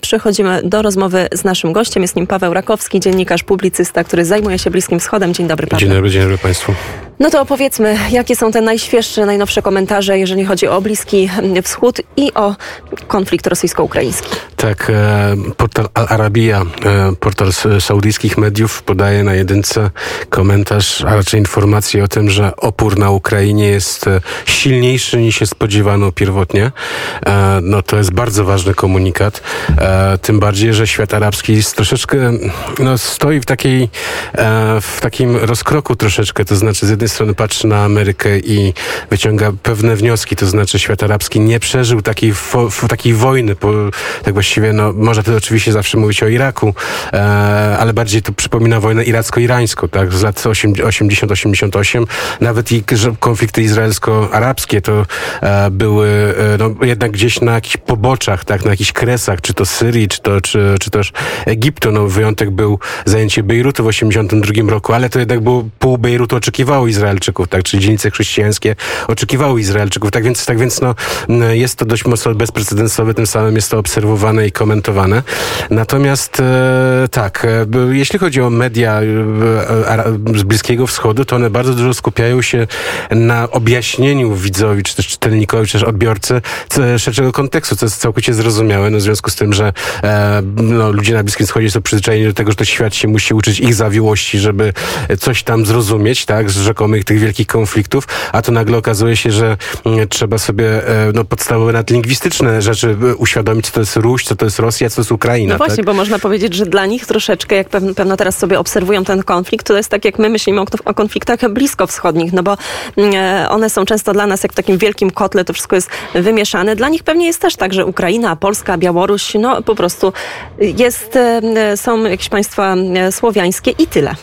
Przechodzimy do rozmowy z naszym gościem. Jest nim Paweł Rakowski, dziennikarz, publicysta, który zajmuje się Bliskim Wschodem. Dzień dobry, Paweł. Dzień dobry, dzień dobry Państwu. No to opowiedzmy, jakie są te najświeższe, najnowsze komentarze, jeżeli chodzi o Bliski Wschód i o konflikt rosyjsko-ukraiński. Tak, e, portal Al Arabiya, e, portal saudyjskich mediów podaje na jedynce komentarz, a raczej informację o tym, że opór na Ukrainie jest e, silniejszy niż się spodziewano pierwotnie. No to jest bardzo ważny komunikat, tym bardziej, że świat arabski jest troszeczkę, no stoi w takiej, w takim rozkroku troszeczkę, to znaczy z jednej strony patrzy na Amerykę i wyciąga pewne wnioski, to znaczy świat arabski nie przeżył takiej, takiej wojny, tak właściwie właściwie, no, można to oczywiście zawsze mówić o Iraku, e, ale bardziej to przypomina wojnę iracko-irańską, tak, z lat 80-88. Nawet i konflikty izraelsko-arabskie to e, były e, no, jednak gdzieś na jakichś poboczach, tak, na jakichś kresach, czy to Syrii, czy to, czy, czy też Egiptu. No, wyjątek był zajęcie Bejrutu w 82 roku, ale to jednak było pół Bejrutu oczekiwało Izraelczyków, tak, czyli dzielnice chrześcijańskie oczekiwały Izraelczyków. Tak więc, tak więc no, jest to dość mocno bezprecedensowe, tym samym jest to obserwowane i komentowane. Natomiast e, tak, e, jeśli chodzi o media e, z Bliskiego Wschodu, to one bardzo dużo skupiają się na objaśnieniu widzowi, czy też czytelnikowi, czy też odbiorcy szerszego kontekstu, co jest całkowicie zrozumiałe, no w związku z tym, że no, ludzie na Bliskim Wschodzie są przyzwyczajeni do tego, że to świat się musi uczyć ich zawiłości, żeby coś tam zrozumieć, tak, z rzekomych tych wielkich konfliktów, a to nagle okazuje się, że mm, trzeba sobie no, podstawowe nadlingwistyczne rzeczy uświadomić, co to jest Ruś, co to jest Rosja, co to jest Ukraina. No właśnie, tak? bo można powiedzieć, że dla nich troszeczkę, jak pewno, pewno teraz sobie obserwują ten konflikt, to jest tak, jak my myślimy o, o konfliktach bliskowschodnich, no bo mm, e, one są często dla nas jak w takim wielkim kotle, to wszystko jest wymieszane. Dla nich pewnie jest też tak, że Ukraina, Polska, Białoruś, no po prostu jest, e, są jakieś państwa e, słowiańskie i tyle.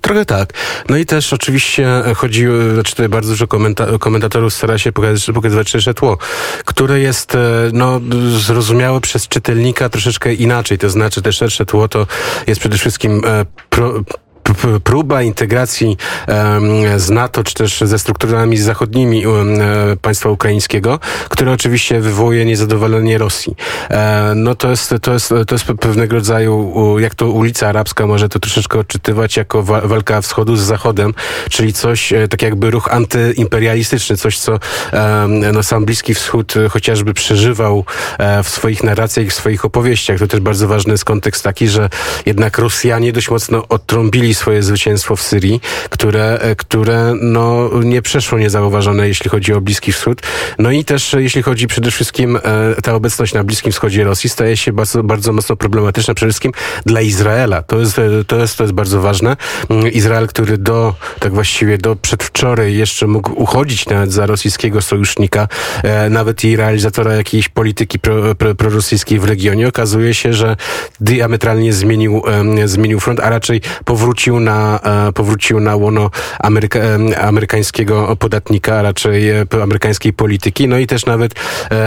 Trochę tak. No i też oczywiście chodzi, znaczy tutaj bardzo dużo komenta komentatorów stara się pokazać, pokazywać szersze tło, które jest no, zrozumiałe przez czytelnika troszeczkę inaczej. To znaczy te szersze tło to jest przede wszystkim e, pro, próba integracji z NATO, czy też ze strukturami zachodnimi e, państwa ukraińskiego, które oczywiście wywołuje niezadowolenie Rosji. E, no to jest, to jest, to jest pewnego rodzaju, jak to ulica arabska może to troszeczkę odczytywać jako walka wschodu z zachodem, czyli coś, e, tak jakby ruch antyimperialistyczny, coś, co no, sam Bliski Wschód chociażby przeżywał w swoich narracjach w swoich opowieściach. To też bardzo ważny jest kontekst taki, że jednak Rosjanie dość mocno odtrąbili swoje zwycięstwo w Syrii, które, e, które no, nie przeszło niezauważone, jeśli chodzi o Bliski Wschód. No i też, e, jeśli chodzi przede wszystkim e, ta obecność na Bliskim Wschodzie Rosji staje się bardzo, bardzo mocno problematyczna przede wszystkim dla Izraela. To jest, to jest, to jest bardzo ważne. Mm, Izrael, który do, tak właściwie do przedwczoraj jeszcze mógł uchodzić nawet za rosyjskiego sojusznika, nawet i realizatora jakiejś polityki pro, pro, prorosyjskiej w regionie, okazuje się, że diametralnie zmienił, zmienił front, a raczej powrócił powrócił na, e, powrócił na łono Ameryka, e, amerykańskiego podatnika, a raczej e, amerykańskiej polityki. No i też nawet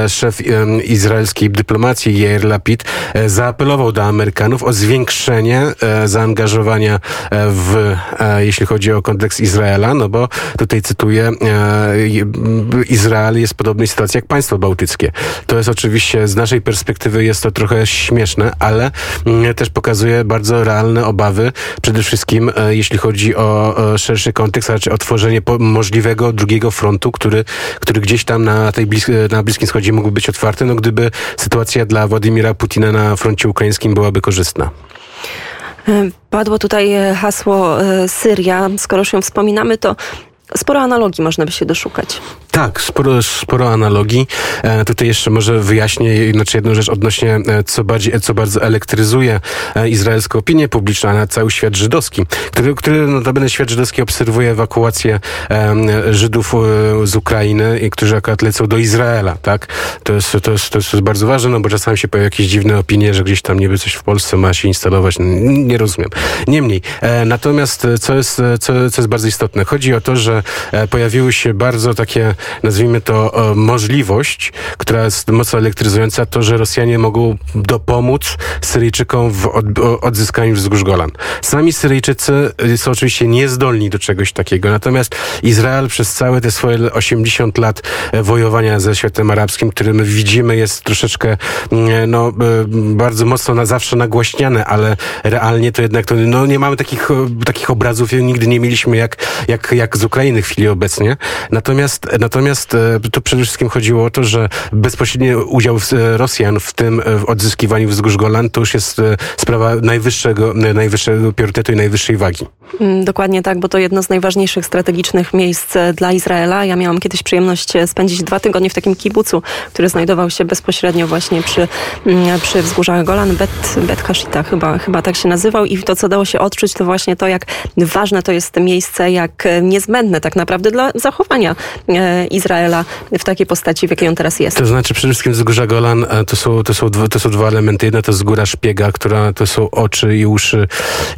szef izraelskiej dyplomacji Yair Lapid zaapelował do Amerykanów o zwiększenie zaangażowania w, jeśli chodzi o kontekst Izraela, no bo tutaj cytuję, Izrael jest w podobnej sytuacji jak państwo bałtyckie. To jest oczywiście, z naszej perspektywy jest to trochę śmieszne, ale mm, też pokazuje bardzo realne obawy, przede wszystkim wszystkim, e, jeśli chodzi o szerszy kontekst, a raczej o tworzenie możliwego drugiego frontu, który, który gdzieś tam na, tej blis na Bliskim Wschodzie mógłby być otwarty, no gdyby sytuacja dla Władimira Putina na froncie ukraińskim byłaby korzystna. E, padło tutaj e, hasło Syria. Skoro już ją wspominamy, to sporo analogii można by się doszukać. Tak, sporo, sporo analogii. E, tutaj jeszcze może wyjaśnię znaczy jedną rzecz odnośnie, e, co, bardziej, co bardzo elektryzuje e, izraelską opinię publiczną, a cały świat żydowski, który, który notabene świat żydowski obserwuje ewakuację e, Żydów e, z Ukrainy, i którzy akurat lecą do Izraela, tak? To jest, to jest, to jest bardzo ważne, no bo czasami się pojawiają jakieś dziwne opinie, że gdzieś tam niby coś w Polsce ma się instalować. Nie rozumiem. Niemniej, e, natomiast co jest, co, co jest bardzo istotne, chodzi o to, że e, pojawiły się bardzo takie, nazwijmy to, e, możliwość, która jest mocno elektryzująca, to, że Rosjanie mogą dopomóc Syryjczykom w od, odzyskaniu wzgórz Golan. Sami Syryjczycy y, są oczywiście niezdolni do czegoś takiego, natomiast Izrael przez całe te swoje 80 lat e, wojowania ze światem arabskim, który my widzimy jest troszeczkę mm, no, e, bardzo mocno na zawsze nagłaśniane, ale realnie to jednak to, no, nie mamy takich, e, takich obrazów, nigdy nie mieliśmy jak, jak, jak z Ukrainy w chwili obecnie. Natomiast, natomiast to przede wszystkim chodziło o to, że bezpośredni udział Rosjan w tym w odzyskiwaniu wzgórz Golan to już jest sprawa najwyższego, najwyższego priorytetu i najwyższej wagi. Mm, dokładnie tak, bo to jedno z najważniejszych strategicznych miejsc e, dla Izraela. Ja miałam kiedyś przyjemność e, spędzić dwa tygodnie w takim kibucu, który znajdował się bezpośrednio właśnie przy, mm, przy wzgórzach Golan. Bet, Bet Hashita chyba, chyba tak się nazywał i to, co dało się odczuć, to właśnie to, jak ważne to jest miejsce, jak e, tak naprawdę dla zachowania Izraela w takiej postaci, w jakiej on teraz jest. To znaczy przede wszystkim wzgórza Golan to są, to są, dwa, to są dwa elementy. Jedna to jest góra szpiega, która to są oczy i uszy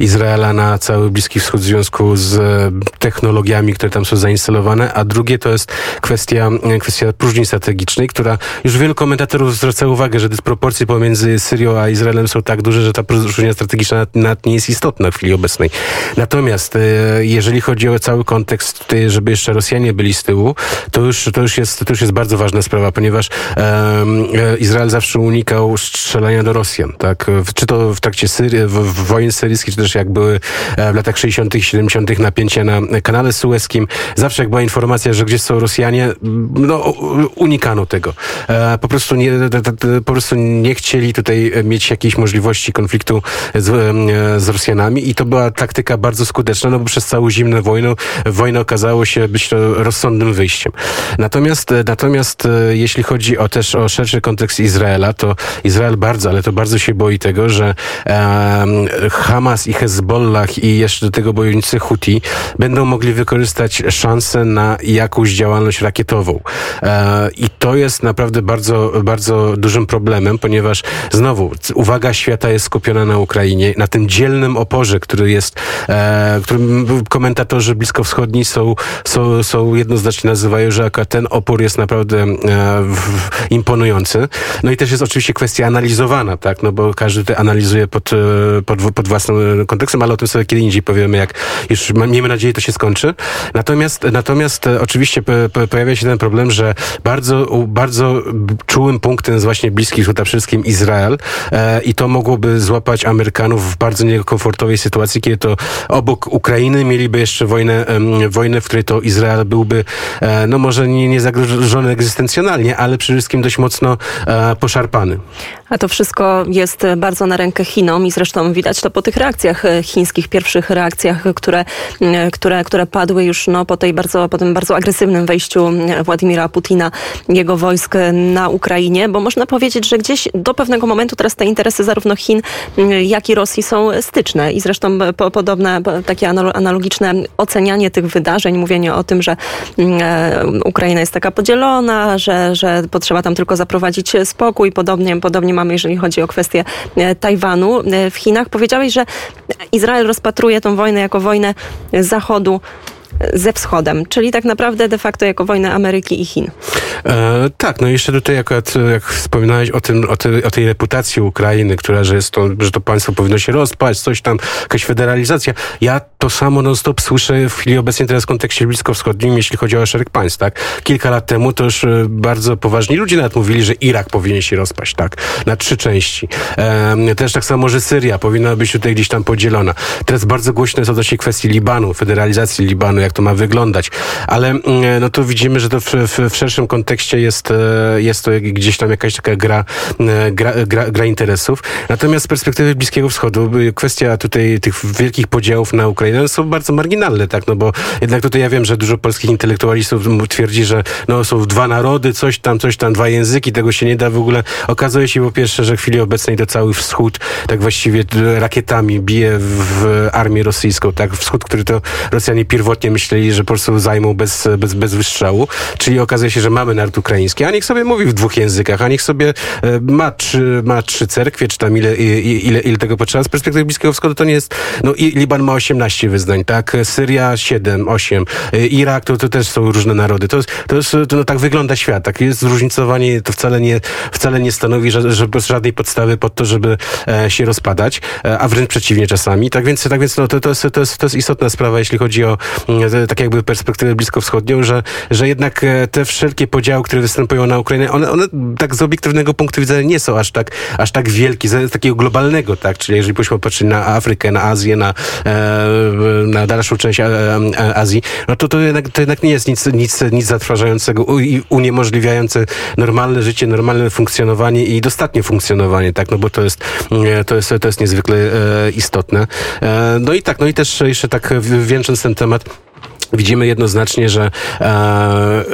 Izraela na cały Bliski Wschód w związku z e, technologiami, które tam są zainstalowane, a drugie to jest kwestia, e, kwestia próżni strategicznej, która już wielu komentatorów zwraca uwagę, że dysproporcje pomiędzy Syrią a Izraelem są tak duże, że ta próżnia strategiczna nawet nie jest istotna w chwili obecnej. Natomiast e, jeżeli chodzi o cały kontekst żeby jeszcze Rosjanie byli z tyłu, to już, to już, jest, to już jest bardzo ważna sprawa, ponieważ um, Izrael zawsze unikał strzelania do Rosjan, tak? Czy to w trakcie Syrii, w, w wojen syryjskich, czy też jak były w latach 60 60., 70. napięcia na kanale sueskim. Zawsze jak była informacja, że gdzieś są Rosjanie, no unikano tego. E, po prostu nie, po prostu nie chcieli tutaj mieć jakiejś możliwości konfliktu z, e, z Rosjanami i to była taktyka bardzo skuteczna, no bo przez całą zimną wojnę, wojna okazało się być to rozsądnym wyjściem. Natomiast, natomiast e, jeśli chodzi o też o szerszy kontekst Izraela, to Izrael bardzo, ale to bardzo się boi tego, że e, Hamas i Hezbollah i jeszcze do tego bojownicy Houthi będą mogli wykorzystać szansę na jakąś działalność rakietową. E, I to jest naprawdę bardzo, bardzo dużym problemem, ponieważ znowu uwaga świata jest skupiona na Ukrainie, na tym dzielnym oporze, który jest, e, którym komentatorzy bliskowschodni są, są, są jednoznacznie nazywają, że ten opór jest naprawdę e, imponujący. No i też jest oczywiście kwestia analizowana, tak, no bo każdy to analizuje pod, pod, pod własnym kontekstem, ale o tym sobie kiedy indziej powiemy, jak już miejmy nadzieję to się skończy. Natomiast, natomiast e, oczywiście pojawia się ten problem, że bardzo, bardzo czułym punktem jest właśnie Bliski Wschód, a wszystkim Izrael e, i to mogłoby złapać Amerykanów w bardzo niekomfortowej sytuacji, kiedy to obok Ukrainy mieliby jeszcze wojnę, wojnę w której to Izrael byłby, e, no może nie, nie zagrożony egzystencjonalnie, ale przede wszystkim dość mocno e, poszarpany. A to wszystko jest bardzo na rękę Chinom i zresztą widać to po tych reakcjach e, chińskich, pierwszych reakcjach, które, e, które, które padły już no, po, tej bardzo, po tym bardzo agresywnym wejściu Władimira Putina, jego wojsk na Ukrainie, bo można powiedzieć, że gdzieś do pewnego momentu teraz te interesy zarówno Chin, jak i Rosji są styczne. I zresztą po, podobne, takie analogiczne ocenianie tych wydarzeń, mówienie o tym, że e, Ukraina jest taka podzielona, że, że potrzeba tam tylko zaprowadzić spokój, podobnie, podobnie mamy, jeżeli chodzi o kwestię e, Tajwanu e, w Chinach. Powiedziałeś, że Izrael rozpatruje tę wojnę jako wojnę Zachodu ze wschodem, czyli tak naprawdę de facto jako wojnę Ameryki i Chin. E, tak, no jeszcze tutaj akurat, jak wspominałeś o tym, o, te, o, tej reputacji Ukrainy, która, że jest to, że to państwo powinno się rozpaść, coś tam, jakaś federalizacja. Ja to samo non-stop słyszę w chwili obecnej teraz w kontekście bliskowschodnim, jeśli chodzi o szereg państw, tak? Kilka lat temu to już e, bardzo poważni ludzie nawet mówili, że Irak powinien się rozpaść, tak? Na trzy części. E, też tak samo, że Syria powinna być tutaj gdzieś tam podzielona. Teraz bardzo głośno jest odnośnie kwestii Libanu, federalizacji Libanu, jak to ma wyglądać. Ale mm, no to widzimy, że to w, w, w szerszym kontekście jest, e, jest to gdzieś tam jakaś taka gra, e, gra, gra, gra interesów. Natomiast z perspektywy Bliskiego Wschodu y, kwestia tutaj tych wielkich podziałów na Ukrainę są bardzo marginalne, tak? No bo jednak tutaj ja wiem, że dużo polskich intelektualistów twierdzi, że no są dwa narody, coś tam, coś tam, dwa języki, tego się nie da w ogóle. Okazuje się po pierwsze, że w chwili obecnej to cały wschód tak właściwie rakietami bije w armię rosyjską, tak? Wschód, który to Rosjanie pierwotnie absolutnie myśleli, że po prostu zajmą bez, bez, bez wystrzału. Czyli okazuje się, że mamy naród ukraiński, a niech sobie mówi w dwóch językach, a niech sobie e, ma trzy, ma trzy cerkwie, czy tam ile, ile, ile tego potrzeba. Z perspektywy Bliskiego Wschodu to nie jest, no i Liban ma 18 wyznań, tak? Syria 7, 8, e, Irak to, to też są różne narody. To, to, jest, to no, tak wygląda świat, tak? Jest zróżnicowanie, to wcale nie, wcale nie stanowi że, że żadnej podstawy pod to, żeby e, się rozpadać, e, a wręcz przeciwnie czasami. Tak więc, tak więc no, to, to, jest, to, jest, to jest istotna sprawa, jeśli chodzi o tak jakby perspektywę bliskowschodnią, że, że jednak e, te wszelkie podziały, które występują na Ukrainie, one, one tak z obiektywnego punktu widzenia nie są aż tak, aż tak wielkie, z takiego globalnego, tak? Czyli jeżeli byśmy patrzyli na Afrykę, na Azję, na, e, na dalszą część e, e, Azji, no to to jednak, to jednak nie jest nic, nic, nic zatrważającego i uniemożliwiające normalne życie, normalne funkcjonowanie i dostatnie funkcjonowanie, tak? No bo to jest, e, to jest, to jest niezwykle e, istotne. E, no i tak, no i też jeszcze tak wieńcząc ten temat, Widzimy jednoznacznie, że e,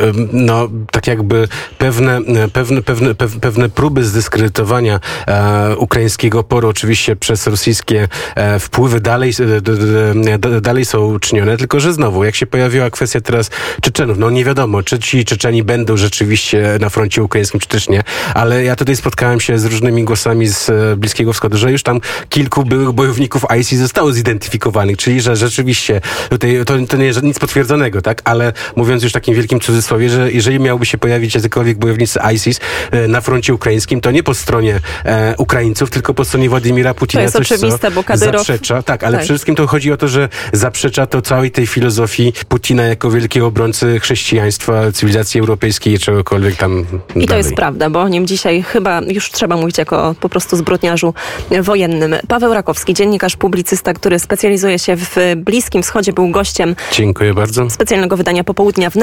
em, no, tak jakby pewne, e, pewne, pewne, pew- pewne próby zdyskredytowania e, ukraińskiego oporu oczywiście przez rosyjskie e, wpływy dalej, e, dalej są czynione, tylko że znowu, jak się pojawiła kwestia teraz Czeczenów, no nie wiadomo, czy ci Czeczeni będą rzeczywiście na froncie ukraińskim, czy też nie, ale ja tutaj spotkałem się z różnymi głosami z e, Bliskiego Wschodu, że już tam kilku byłych bojowników ISIS zostało zidentyfikowanych, czyli że rzeczywiście tutaj to, to nie nic potwierdzonego, tak, ale mówiąc już w takim wielkim cudzysłowie, że jeżeli miałby się pojawić jacykolwiek bojownicy ISIS e, na froncie ukraińskim, to nie po stronie e, Ukraińców, tylko po stronie Władimira Putina. To jest coś, oczywiste, bo Kadyrow- Zaprzecza, tak, ale Tak. przede wszystkim to chodzi o to, że zaprzecza to całej tej filozofii Putina jako wielkiego obrońcy chrześcijaństwa, cywilizacji europejskiej i czegokolwiek tam I to dalej. jest prawda, bo o nim dzisiaj chyba już trzeba mówić jako po prostu zbrodniarzu wojennym. Paweł Rakowski, dziennikarz, publicysta, który specjalizuje się w Bliskim Wschodzie, był gościem Dziękuję bardzo. specjalnego wydania popołudnia w